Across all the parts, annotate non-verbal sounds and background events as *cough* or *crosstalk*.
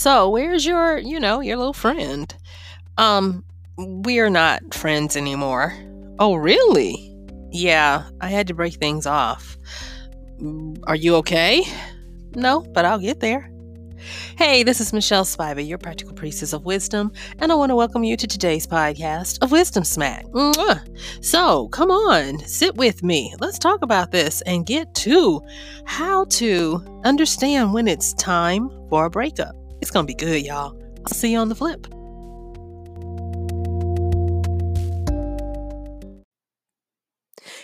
So, where's your, you know, your little friend? Um, we're not friends anymore. Oh, really? Yeah, I had to break things off. Are you okay? No, but I'll get there. Hey, this is Michelle Spiva, your practical priestess of wisdom, and I want to welcome you to today's podcast of Wisdom Smack. Mwah. So, come on, sit with me. Let's talk about this and get to how to understand when it's time for a breakup. It's going to be good, y'all. I'll see you on the flip.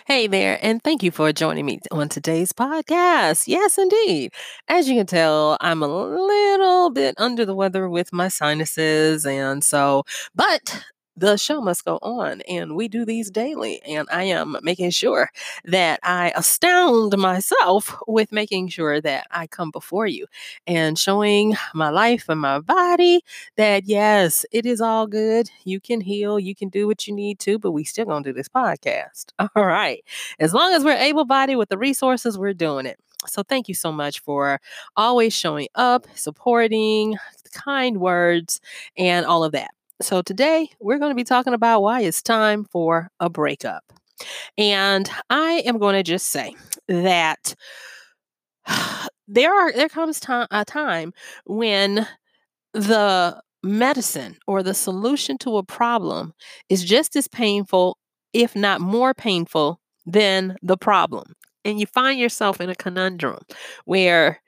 Hey there, and thank you for joining me on today's podcast. Yes, indeed. As you can tell, I'm a little bit under the weather with my sinuses, and so, but the show must go on, and we do these daily. And I am making sure that I astound myself with making sure that I come before you and showing my life and my body that yes, it is all good. You can heal, you can do what you need to, but we still gonna do this podcast. *laughs* All right. As long as we're able bodied with the resources, we're doing it. So thank you so much for always showing up, supporting, kind words, and all of that. So today we're going to be talking about why it's time for a breakup. And I am going to just say that *sighs* there are there comes a time when the medicine or the solution to a problem is just as painful if not more painful than the problem and you find yourself in a conundrum where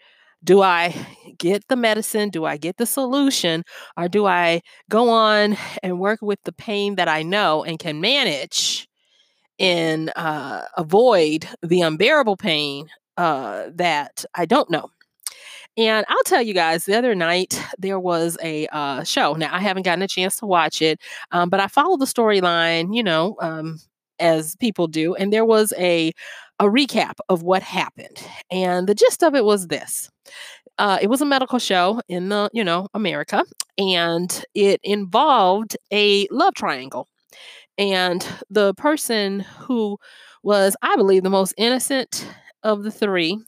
do I get the medicine? Do I get the solution? Or do I go on and work with the pain that I know and can manage and uh, avoid the unbearable pain uh, that I don't know? And I'll tell you guys, the other night there was a uh, show. Now, I haven't gotten a chance to watch it, um, but I followed the storyline, you know, um, as people do. And there was a, a recap of what happened. And the gist of it was this uh, it was a medical show in the, you know, America, and it involved a love triangle. And the person who was, I believe, the most innocent of the three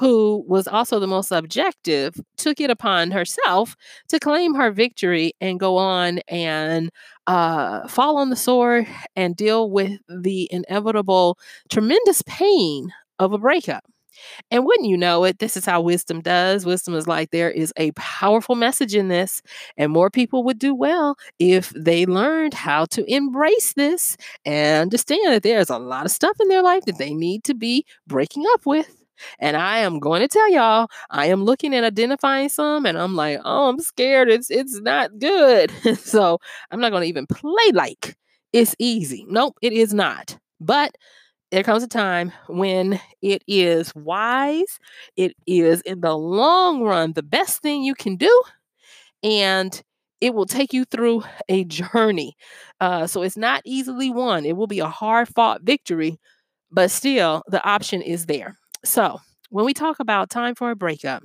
who was also the most objective, took it upon herself to claim her victory and go on and uh, fall on the sword and deal with the inevitable tremendous pain of a breakup. And wouldn't you know it, this is how wisdom does. Wisdom is like there is a powerful message in this, and more people would do well if they learned how to embrace this and understand that there's a lot of stuff in their life that they need to be breaking up with. And I am going to tell y'all, I am looking and identifying some, and I'm like, oh, I'm scared. It's it's not good. *laughs* so I'm not going to even play like it's easy. Nope, it is not. But there comes a time when it is wise, it is in the long run the best thing you can do, and it will take you through a journey. Uh, so it's not easily won. It will be a hard fought victory, but still the option is there. So when we talk about time for a breakup,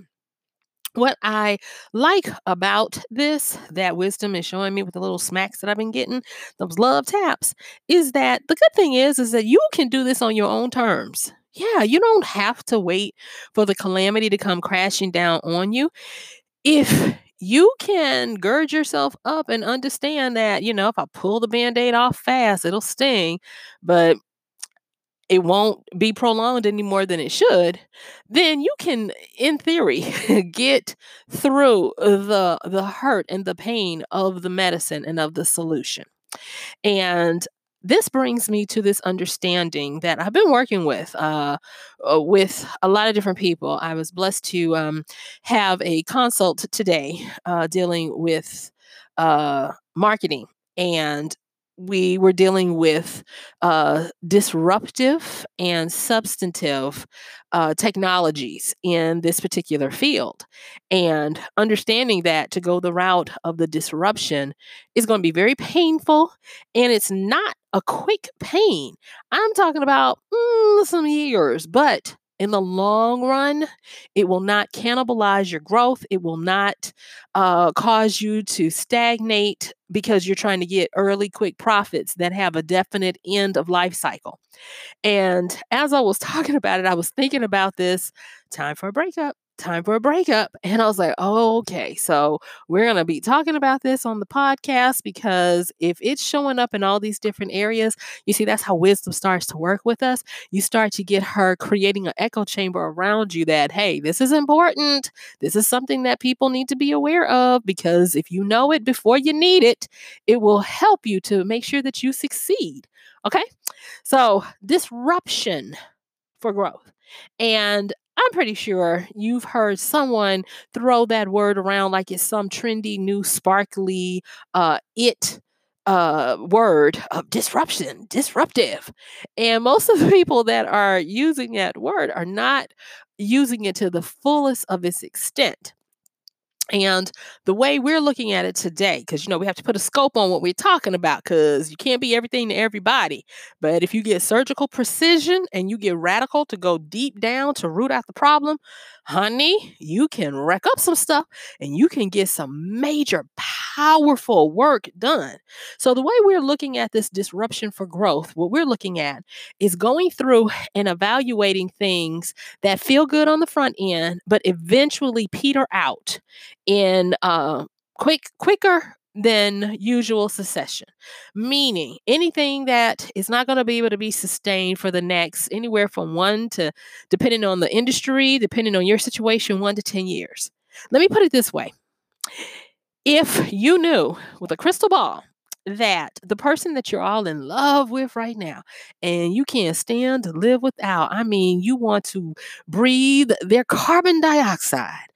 what I like about this, that wisdom is showing me with the little smacks that I've been getting, those love taps, is that the good thing is, is that you can do this on your own terms. Yeah, you don't have to wait for the calamity to come crashing down on you. If you can gird yourself up and understand that, you know, if I pull the band aid off fast, it'll sting. But it won't be prolonged any more than it should, then you can, in theory, *laughs* get through the the hurt and the pain of the medicine and of the solution. And this brings me to this understanding that I've been working with uh, uh, with a lot of different people. I was blessed to um, have a consult today uh, dealing with uh, marketing and we were dealing with uh, disruptive and substantive uh, technologies in this particular field. And understanding that to go the route of the disruption is going to be very painful and it's not a quick pain. I'm talking about mm, some years, but in the long run, it will not cannibalize your growth. It will not uh, cause you to stagnate because you're trying to get early, quick profits that have a definite end of life cycle. And as I was *laughs* talking about it, I was thinking about this time for a breakup time for a breakup. And I was like, oh, okay. So we're going to be talking about this on the podcast because if it's showing up in all these different areas, you see, that's how wisdom starts to work with us. You start to get her creating an echo chamber around you that, hey, this is important. This is something that people need to be aware of because if you know it before you need it, it will help you to make sure that you succeed. Okay. So disruption for growth. And I'm pretty sure you've heard someone throw that word around like it's some trendy new sparkly uh it uh word of disruption, disruptive. And most of the people that are using that word are not using it to the fullest of its extent. And the way we're looking at it today, because you know we have to put a scope on what we're talking about, because you can't be everything to everybody. But if you get surgical precision and you get radical to go deep down to root out the problem, honey, you can wreck up some stuff and you can get some major powerful work done. So, the way we're looking at this disruption for growth, what we're looking at is going through and evaluating things that feel good on the front end, but eventually peter out in uh, quick, quicker than usual succession, meaning anything that is not going to be able to be sustained for the next anywhere from one to, depending on the industry, depending on your situation, one to 10 years. Let me put it this way if you knew with a crystal ball that the person that you're all in love with right now and you can't stand to live without, I mean, you want to breathe their carbon dioxide.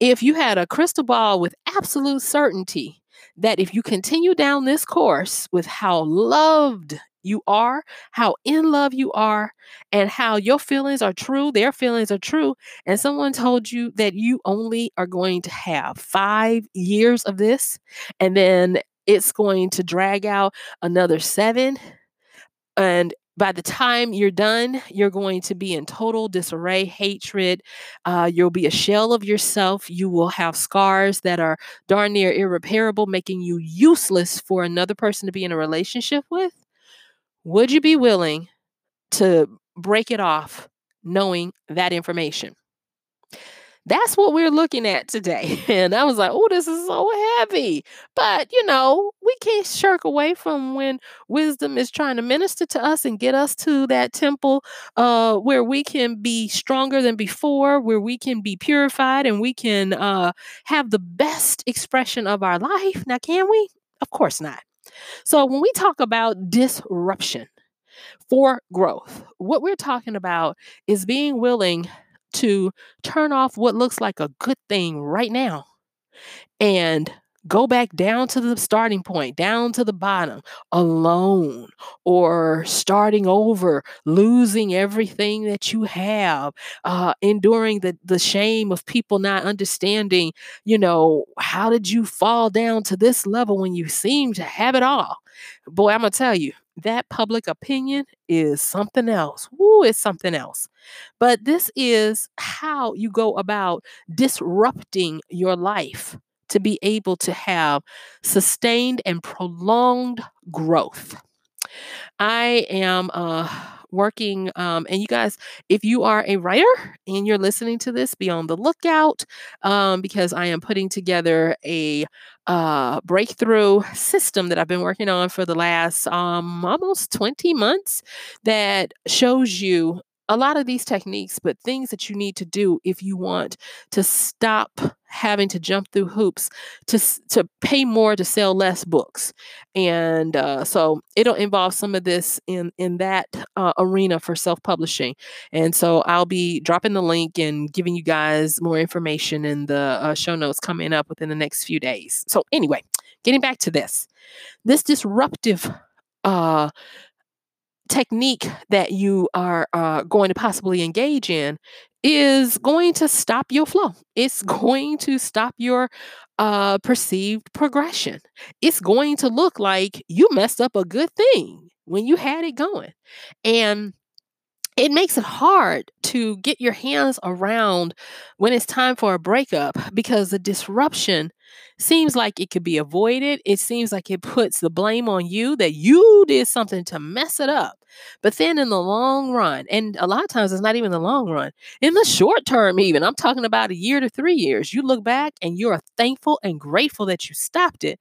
If you had a crystal ball with absolute certainty that if you continue down this course with how loved you are, how in love you are, and how your feelings are true, their feelings are true, and someone told you that you only are going to have five years of this, and then it's going to drag out another seven. And by the time you're done, you're going to be in total disarray, hatred. Uh, you'll be a shell of yourself. You will have scars that are darn near irreparable, making you useless for another person to be in a relationship with. Would you be willing to break it off knowing that information? That's what we're looking at today. *laughs* And I was like, oh, this is so heavy. But, you know, we can't shirk away from when wisdom is trying to minister to us and get us to that temple uh, where we can be stronger than before, where we can be purified and we can uh, have the best expression of our life. Now, can we? Of course not. So, when we talk about disruption for growth, what we're talking about is being willing to turn off what looks like a good thing right now and go back down to the starting point, down to the bottom, alone, or starting over, losing everything that you have, uh, enduring the, the shame of people not understanding, you know, how did you fall down to this level when you seem to have it all? Boy, I'm going to tell you, that public opinion is something else. Woo, it's something else. But this is how you go about disrupting your life to be able to have sustained and prolonged growth. I am uh, working. Um, and you guys, if you are a writer and you're listening to this, be on the lookout um, because I am putting together a uh, breakthrough system that I've been working on for the last um, almost 20 months that shows you a lot of these techniques, but things that you need to do if you want to stop having to jump through hoops to to pay more to sell less books, and uh, so it'll involve some of this in in that uh, arena for self publishing. And so I'll be dropping the link and giving you guys more information in the uh, show notes coming up within the next few days. So anyway, getting back to this, this disruptive uh technique that you are uh, going to possibly engage in is going to stop your flow. It's *laughs* going to stop your uh, perceived progression. It's going to look like you messed up a good thing when you had it going. And it makes it hard to get your hands around when it's time for a breakup because the disruption seems like it could be avoided. It seems like it puts the blame on you that you did something to mess it up. But then in the long run, and a lot of times it's not even the long run, in the short term, even, I'm talking about a year to three years, you look back and you're thankful and grateful that you stopped it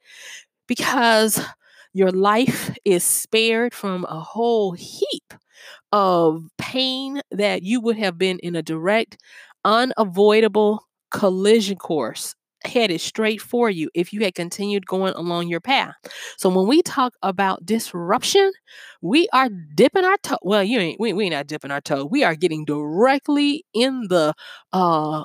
because your life is spared from a whole heap of pain that you would have been in a direct, unavoidable collision course headed straight for you if you had continued going along your path. So when we talk about disruption, we are dipping our toe. Well, you ain't we, we ain't not dipping our toe. We are getting directly in the uh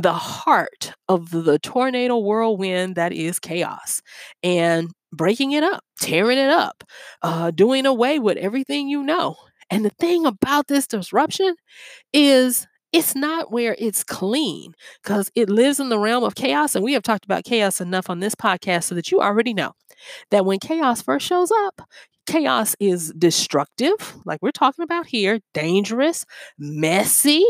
the heart of the tornado whirlwind that is chaos and breaking it up, tearing it up, uh, doing away with everything you know. And the thing about this disruption is it's not where it's clean because it lives in the realm of chaos. And we have talked about chaos enough on this podcast so that you already know that when chaos first shows up, chaos is destructive, like we're talking about here, dangerous, messy.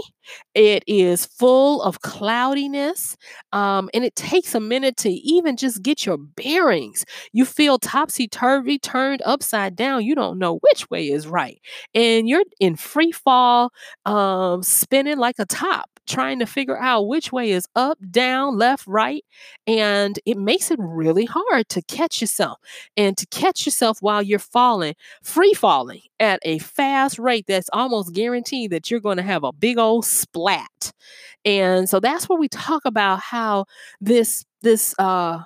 It is full of cloudiness. Um, and it takes a minute to even just get your bearings. You feel topsy turvy, turned upside down. You don't know which way is right. And you're in free fall, um, spinning like a top trying to figure out which way is up, down, left, right. And it makes it really hard to catch yourself and to catch yourself while you're falling, free falling at a fast rate that's almost guaranteed that you're going to have a big old splat. And so that's where we talk about how this this uh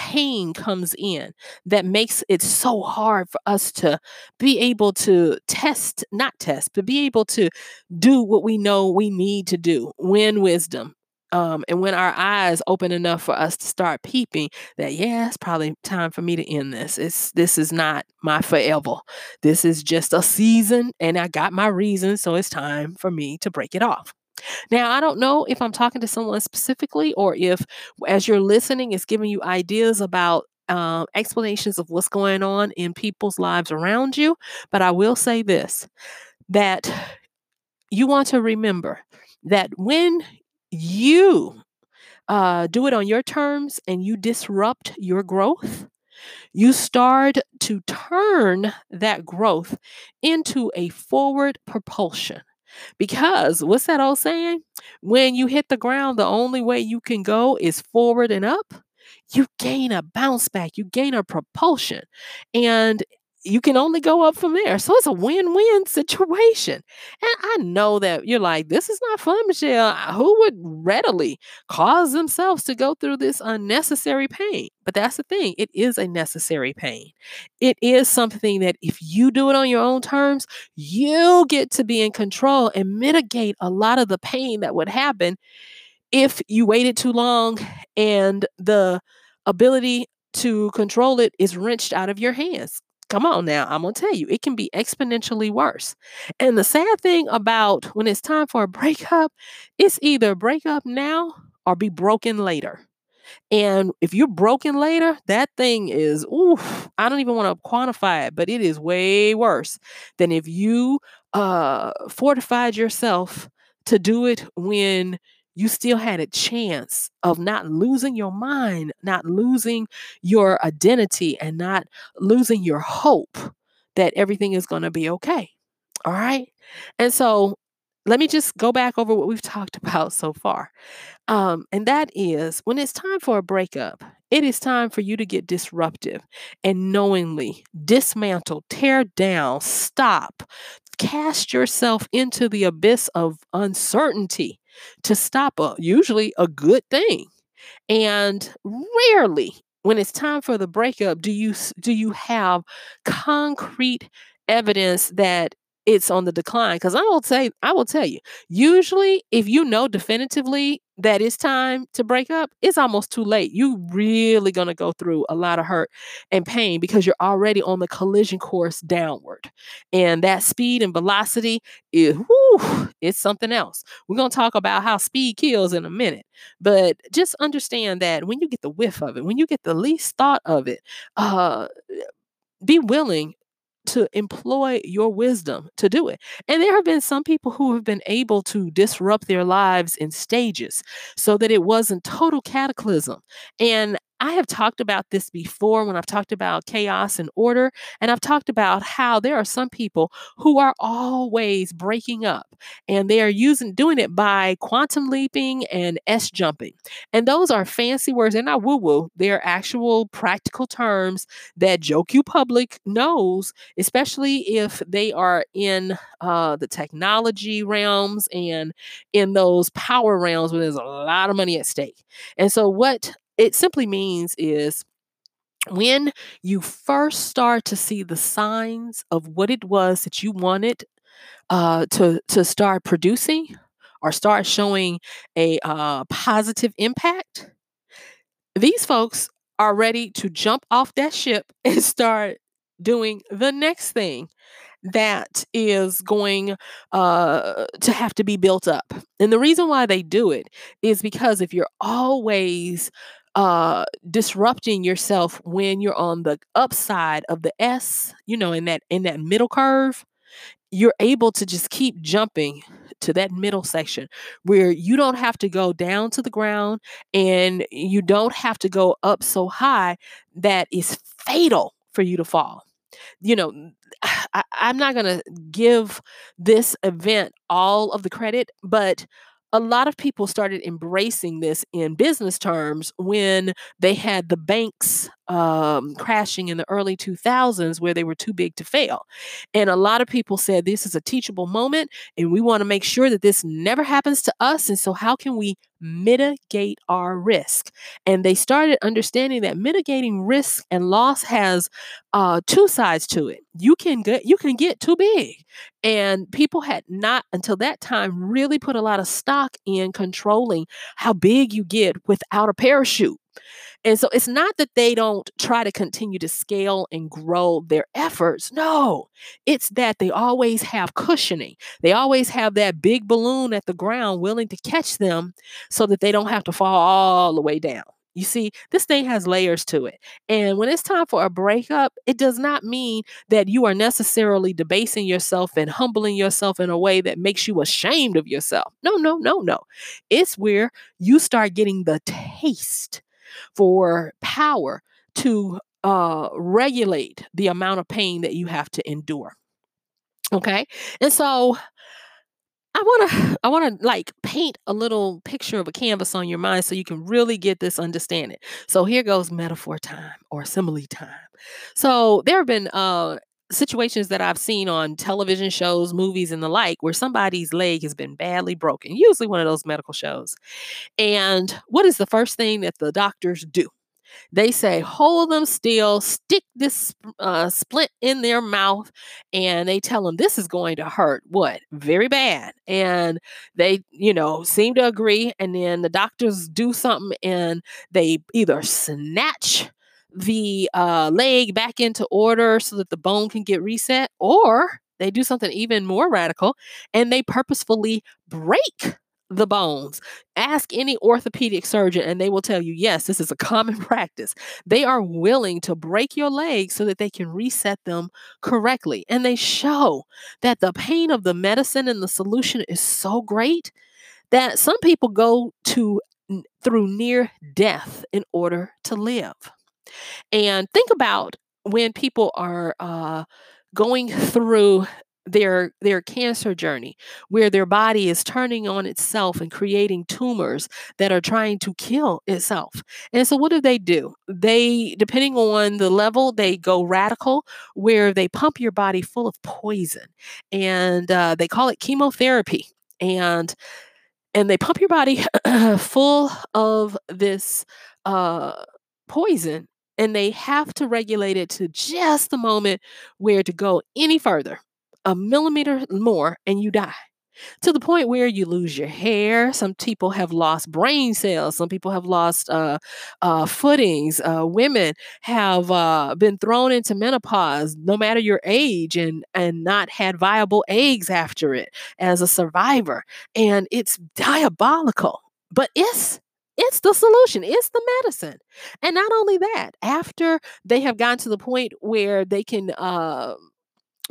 pain comes in that makes it so hard for us to be able to test, not test, but be able to do what we know we need to do, win wisdom. Um, and when our eyes open enough for us to start peeping that yeah it's probably time for me to end this it's this is not my forever this is just a season and i got my reasons so it's time for me to break it off now, I don't know if I'm talking to someone specifically or if, as you're listening, it's giving you ideas about um, explanations of what's going on in people's lives around you. But I will say this that you want to remember that when you uh, do it on your terms and you disrupt your growth, you start to turn that growth into a forward propulsion. Because what's that old saying? When you hit the ground, the only way you can go is forward and up. You gain a bounce back, you gain a propulsion. And you can only go up from there. So it's a win win situation. And I know that you're like, this is not fun, Michelle. Who would readily cause themselves to go through this unnecessary pain? But that's the thing, it is a necessary pain. It is something that if you do it on your own terms, you get to be in control and mitigate a lot of the pain that would happen if you waited too long and the ability to control it is wrenched out of your hands. Come on now, I'm going to tell you, it can be exponentially worse. And the sad thing about when it's time for a breakup, it's either break up now or be broken later. And if you're broken later, that thing is, oof, I don't even want to quantify it, but it is way worse than if you uh, fortified yourself to do it when you still had a chance of not losing your mind, not losing your identity, and not losing your hope that everything is going to be okay. All right. And so let me just go back over what we've talked *laughs* about so far. Um, and that is when it's time for a breakup, it is time for you to get disruptive and knowingly dismantle, tear down, stop, cast yourself into the abyss of uncertainty to stop a usually a good thing. And rarely when it's time for the breakup do you do you have concrete evidence that it's on the decline? Because i will say i will tell you usually if you know definitively that it's time to break up it's almost too late. You really going to go through a lot of hurt and pain because you're already on the collision course downward. And that speed and velocity eh, is whew, it's something else we're going to talk about how speed kills in a minute but just understand that when you get the whiff of it, when you get the least thought of it, uh, be willing to employ your wisdom to do it. And there have been some people who have been able to disrupt their lives in stages so that it wasn't total cataclysm. And I have talked about this before when I've talked about chaos and order. And I've talked about how there are some people who are always breaking up and they are using doing it by quantum leaping and S jumping. And those are fancy words. They're not woo-woo. They're actual practical terms that Joe Public knows especially if they are in uh, the technology realms and in those power realms where there's a lot of money at stake. And so, what it simply means is when you first start to see the signs of what it was that you wanted uh, to to start producing or start showing a uh, positive impact, these folks are ready to jump off that ship *laughs* and start doing the next thing that is going uh, to have to be built up. And the reason why they do it is because if you're always uh disrupting yourself when you're on the upside of the S, you know, in that in that middle curve, you're able to just keep jumping to that middle section where you don't have to go down to the ground and you don't have to go up so high that is fatal for you to fall. You know, *sighs* I, I'm not going to give this event all of the credit, but a lot of people started embracing this in business terms when they had the banks um, crashing in the early 2000s where they were too big to fail. And a lot of people said this is a teachable moment and we want to make sure that this never happens to us. And so, how can we mitigate our risk? And they started understanding that mitigating risk and loss has uh, two sides to it. You can get you can get too big, and people had not until that time really put a lot of stock in controlling how big you get without a parachute. And so it's not that they don't try to continue to scale and grow their efforts. No, it's that they always have cushioning. They always have that big balloon at the ground willing to catch them so that they don't have to fall all the way down. You see, this thing has layers to it. And when it's time for a breakup, it does not mean that you are necessarily debasing yourself and humbling yourself in a way that makes you ashamed of yourself. No, no, no, no. It's where you start getting the taste for power to uh, regulate the amount of pain that you have to endure. Okay. And so I want to *sighs* I want to like paint a little picture of a canvas on your mind so you can really get this understanding. So here goes metaphor time or simile time. So there have been uh situations that I've seen on television shows, movies and the like where somebody's leg has been badly broken, usually one of those medical shows. And what is the first thing that the doctors do? They say, hold them still, stick this uh, splint in their mouth, and they tell them this is going to hurt. What? Very bad. And they, you know, seem to agree. And then the doctors do something and they either snatch the uh, leg back into order so that the bone can get reset, or they do something even more radical and they purposefully break the bones. Ask any orthopedic surgeon, and they will tell you, yes, this is a common *laughs* practice. They are willing to break your legs so that they can reset them correctly. And they show that the pain of the medicine and the solution is so great that some people go to through near death in order to live. And think about when people are uh, going through their their cancer journey where their body is turning on itself and creating tumors that are trying to kill itself. And so what do they do? They depending on the level they go radical where they pump your body full of poison and uh, they call it chemotherapy. And and they pump your body *clears throat* full of this uh, poison and they have to regulate it to just the moment where to go any further a millimeter more and you die to the point where you lose your hair. Some people have lost brain cells. Some people have lost uh, uh, footings. Uh, women have uh, been thrown into menopause, no matter your age, and and not had viable eggs after it as a survivor. And it's diabolical, but it's it's the solution. It's the medicine. And not only that, after they have gotten to the point where they can uh,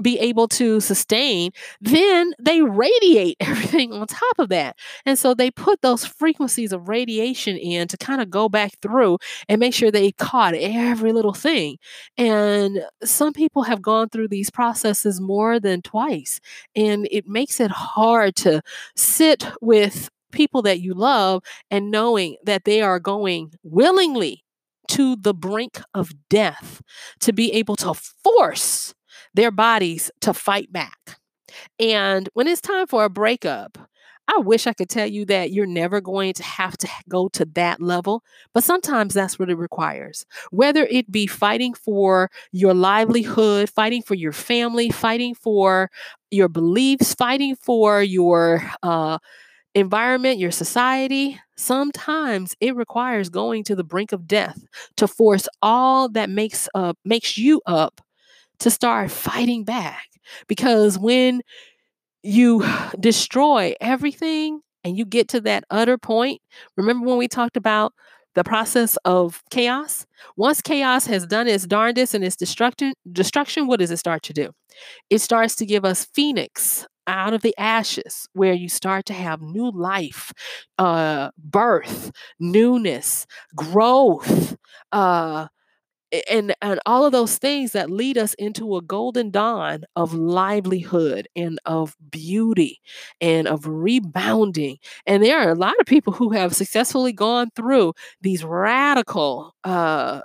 be able to sustain, then they radiate *laughs* everything on top of that. And so they put those frequencies of radiation in to kind of go back through and make sure they caught every little thing. And some people have gone through these processes more than twice. And it makes it hard to sit with people that you love and knowing that they are going willingly to the brink of death to be able to force their bodies to fight back. And when it's time for a breakup, I wish I could tell you that you're never going to have to go to that level, but sometimes that's what it requires. Whether it be fighting for your livelihood, fighting for your family, fighting for your beliefs, fighting for your uh, environment, your society, sometimes it requires going to the brink of death to force all that makes up makes you up to start fighting back. Because when you *sighs* destroy everything and you get to that utter point, remember when we talked about the process of chaos? Once chaos has done its darndest and its destruction, destruction, what does it start to do? It starts to give us phoenix out of the ashes where you start to have new life, uh, birth, newness, growth, uh, and and all of those things that lead us into a golden dawn of livelihood and of beauty and of rebounding. And there are a lot of people who have successfully gone through these radical uh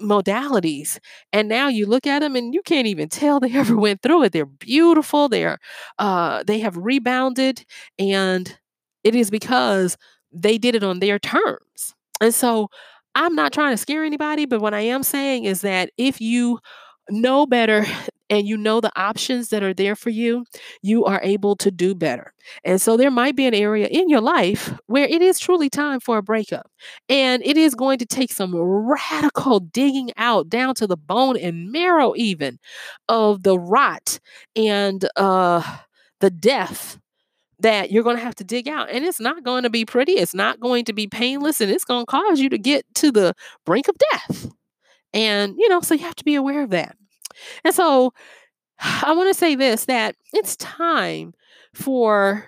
modalities and now you look at them and you can't even tell they *laughs* ever went through it they're beautiful they're uh they have rebounded and it is because they did it on their terms and so I'm not trying to scare anybody, but what I am saying is that if you know better and you know the options that are there for you, you are able to do better. And so there might be an area in your life where it is truly time for a breakup. And it is going to take some radical digging out down to the bone and marrow, even of the rot and uh, the death that you're going to have to dig out. And it's not going to be pretty, it's not going to be painless, and it's going to cause you to get to the brink of death. And, you know, so you have to be aware of that. And so *sighs* I want to say this that it's time for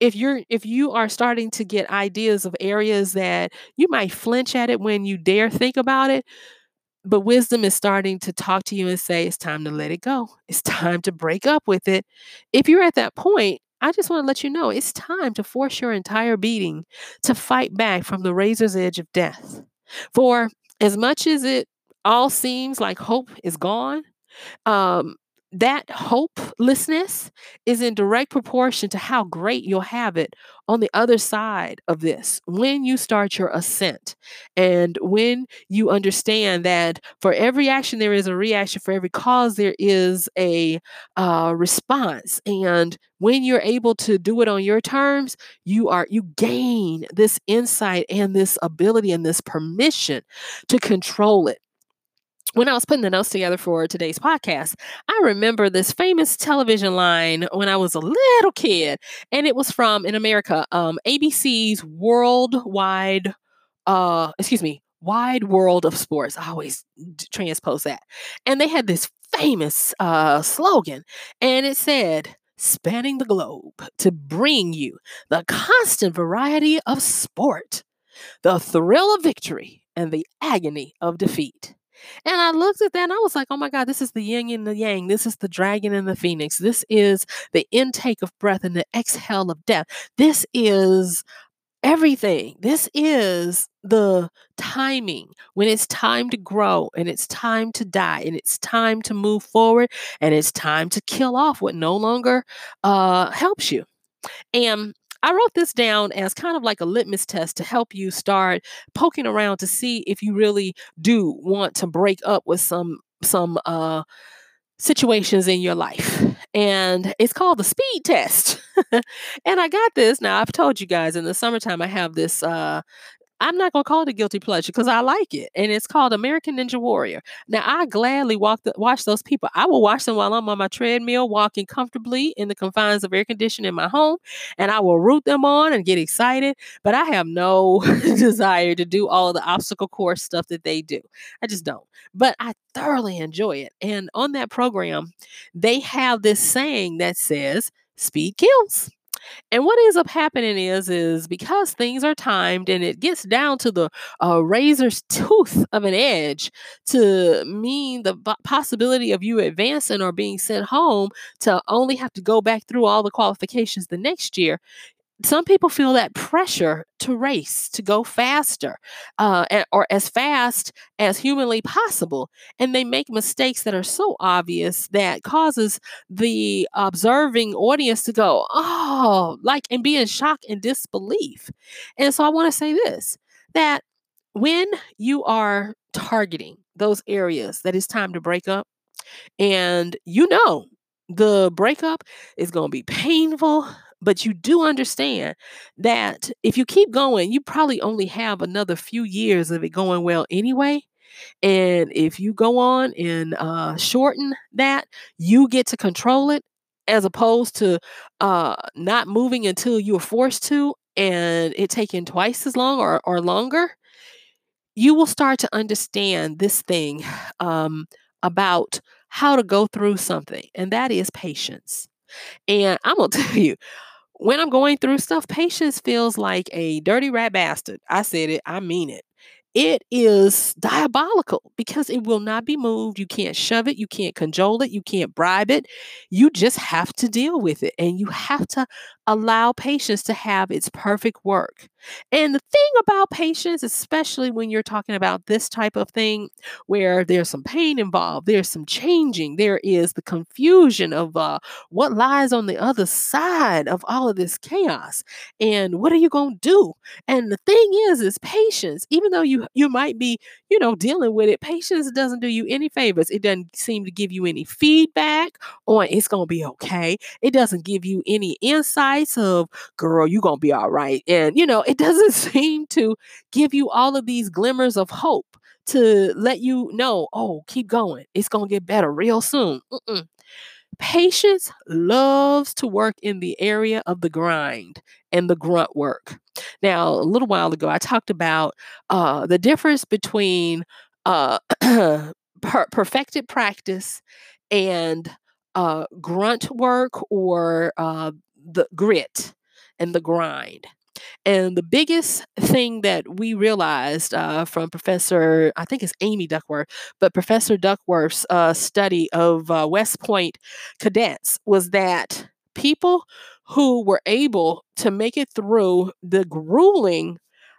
if you're if you are starting to get ideas of areas that you might flinch at it when you dare think about it but wisdom is starting to talk to you and say it's time to let it go it's time to break up with it if you're at that point I just want to let you know it's time to force your entire being to fight back from the razor's edge of death. For as much as it all seems like hope is gone, um, that hopelessness is in direct proportion to how great you'll have it on the other side of this. When you start your ascent and when you understand that for every action there is a reaction for every cause there is a uh, response. And when you're able to do it on your terms you are you gain this insight and this ability and this permission to control it when I was putting the notes together for today's podcast, I remember this famous television line when I was a little kid, and it was from in America, um, ABC's Worldwide, uh, excuse me, Wide World of Sports. I always transpose that, and they had this famous uh, slogan, and it said, "Spanning the globe to bring you the constant variety of sport, the thrill of victory, and the agony of defeat." And I looked at that and I was like, oh my God, this is the yin and the yang. This is the dragon and the phoenix. This is the intake of breath and the exhale of death. This is everything. This is the timing when it's time to grow and it's time to die and it's time to move forward and it's time to kill off what no longer uh, helps you. And I wrote this down as kind of like a litmus test to help you start poking around to see if you really do want to break up with some some uh situations in your life. And it's called the speed test. *laughs* and I got this. Now I've told you guys in the summertime I have this uh I'm not going to call it a guilty pleasure because I like it. And it's called American Ninja Warrior. Now, I gladly walk the, watch those people. I will watch them while I'm on my treadmill, walking comfortably in the confines of air conditioning in my home. And I will root them on and get excited. But I have no *laughs* desire to do all the obstacle course stuff that they do. I just don't. But I thoroughly enjoy it. And on that program, they have this saying that says, speed kills. And what ends up happening is, is because things are timed and it gets down to the uh, razor's *laughs* tooth of an edge to mean the possibility of you advancing or being sent home to only have to go back through all the qualifications the next year some people feel that pressure to race, to go faster, uh, or as fast as humanly possible, and they make mistakes that are so obvious that causes the observing audience to go, "Oh," like and be in shock and disbelief. And so, I want to say this: that when you are targeting those areas that it's time to break up, and you know the breakup is going to be painful but you do understand that if you keep going, you probably only have another few years of it going well anyway. And if you go on and uh, shorten that, you get to control it as opposed to uh, not moving until you're forced to and it taking twice as long or, or longer. You will start to understand this thing um, about how to go through something, and that is patience. And I'm going *laughs* to tell you, when I'm going through stuff, patience feels like a dirty rat bastard. I said it, I mean it it is diabolical because it will not be moved. You can't shove it, you can't cajole it, you can't bribe it. You just have to deal with it and you have to allow patience to have its perfect work. And the thing about patience, especially when you're talking about this type of thing where there's some pain involved, there's some changing, there is the confusion of uh, what lies on the other side of all of this chaos. And what are you going to do? And the thing is, is patience, even though you you might be, you know, dealing with it. Patience doesn't do you any favors. It doesn't seem to give you any feedback on it's gonna be okay. It doesn't give you any insights of girl, you're gonna be all right. And you know, it *laughs* doesn't seem to give you all of these glimmers of hope to let you know, oh, keep going. It's gonna get better real soon. Mm-mm. Patience loves to work in the area of the grind and the grunt work. Now, a little while ago, I talked about uh, the difference between uh, *clears throat* per- perfected practice and uh, grunt work or uh, the grit and the grind. And the biggest thing that we realized uh, from Professor, I think it's Amy Duckworth, but Professor Duckworth's uh, study of uh, West Point cadets was that people who were able to make it through the grueling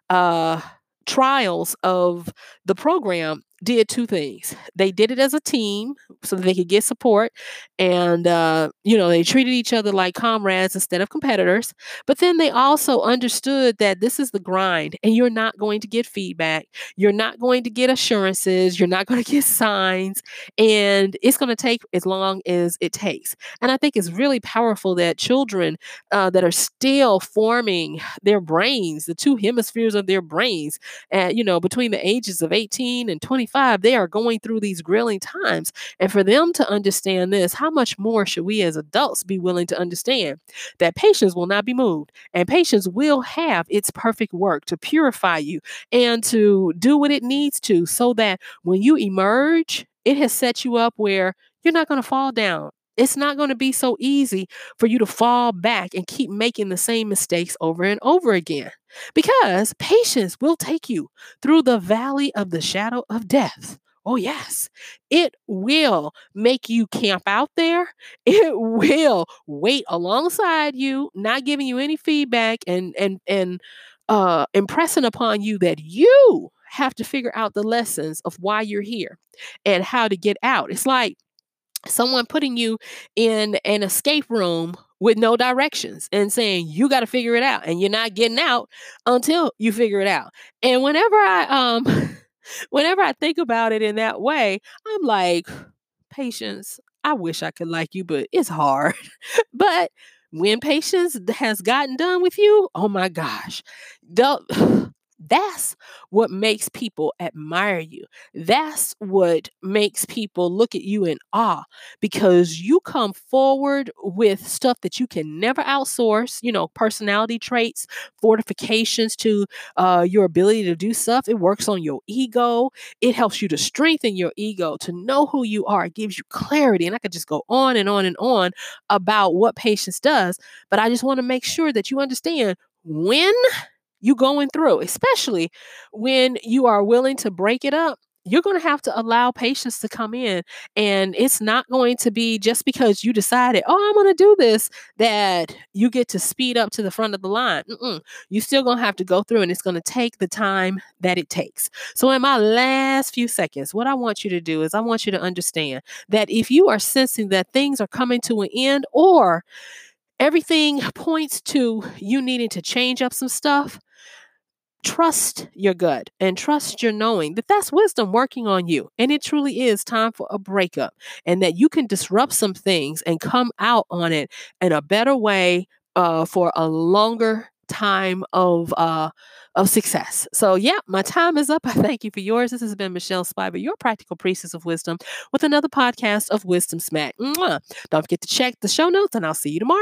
uh, trials of the program did two things. They did it as a team so they could get support and uh, you know they treated each other like comrades instead of competitors but then they also understood that this is the grind and you're not going to get feedback you're not going to get assurances you're not going *laughs* to get signs and it's going to take as long as it takes and i think it's really powerful that children uh, that are still forming their brains the two hemispheres of their brains at you know between the ages of 18 and 25 they are going through these grilling times and for them to understand this how much more should we as adults be willing to understand that patience will not be moved and patience will have its perfect work to purify you and to do what it needs to so that when you emerge, it has set you up where you're not going to fall down. It's not going to be so easy for you to fall back and keep making the same mistakes over and over again. Because patience will take you through the valley of the shadow of death Oh, yes. It will make you camp out there. *laughs* It will wait alongside you, not giving you any feedback and and and uh impressing upon you that you have to figure out the lessons of why you're here and how to get out. It's like someone putting you in an escape room with no directions and saying you got to figure it out and you're not getting out until you figure it out. And whenever I um *laughs* whenever I think about it in that way, I'm like patience. I wish I could like you, but it's hard. *laughs* but when patience has gotten done with you, oh my gosh. The that's what makes people admire you. That's what makes people look at you in awe because you come forward with stuff that you can never outsource, you know, personality traits, fortifications to uh, your ability to do stuff. It works on your ego. It helps you to strengthen your ego, to know who you are. It gives you clarity. And I could just go on and on and on about what patience does. But I just want to make sure that you understand when you going through, especially when you are willing to break it up. You're going to have to allow patience to come in. And it's not going to be just because you decided, oh, I'm going to do this, that you get to speed up to the front of the line. Mm-mm. You're still going to have to go through, and it's going to take the time that it takes. So, in my last few seconds, what I want you to do is I want you to understand that if you are sensing that things are coming to an end or everything points to you needing to change up some stuff, trust your gut and trust your knowing that that's wisdom working on you. And it truly is time for a breakup and that you can disrupt some things and come out on it in a better way uh, for a longer time of uh of success. So yeah, my time is up. *laughs* I thank you for yours. This has been Michelle Spiva, your practical priestess of wisdom, with another podcast of Wisdom Smack. Mwah. Don't forget to check the show notes, and I'll see you tomorrow.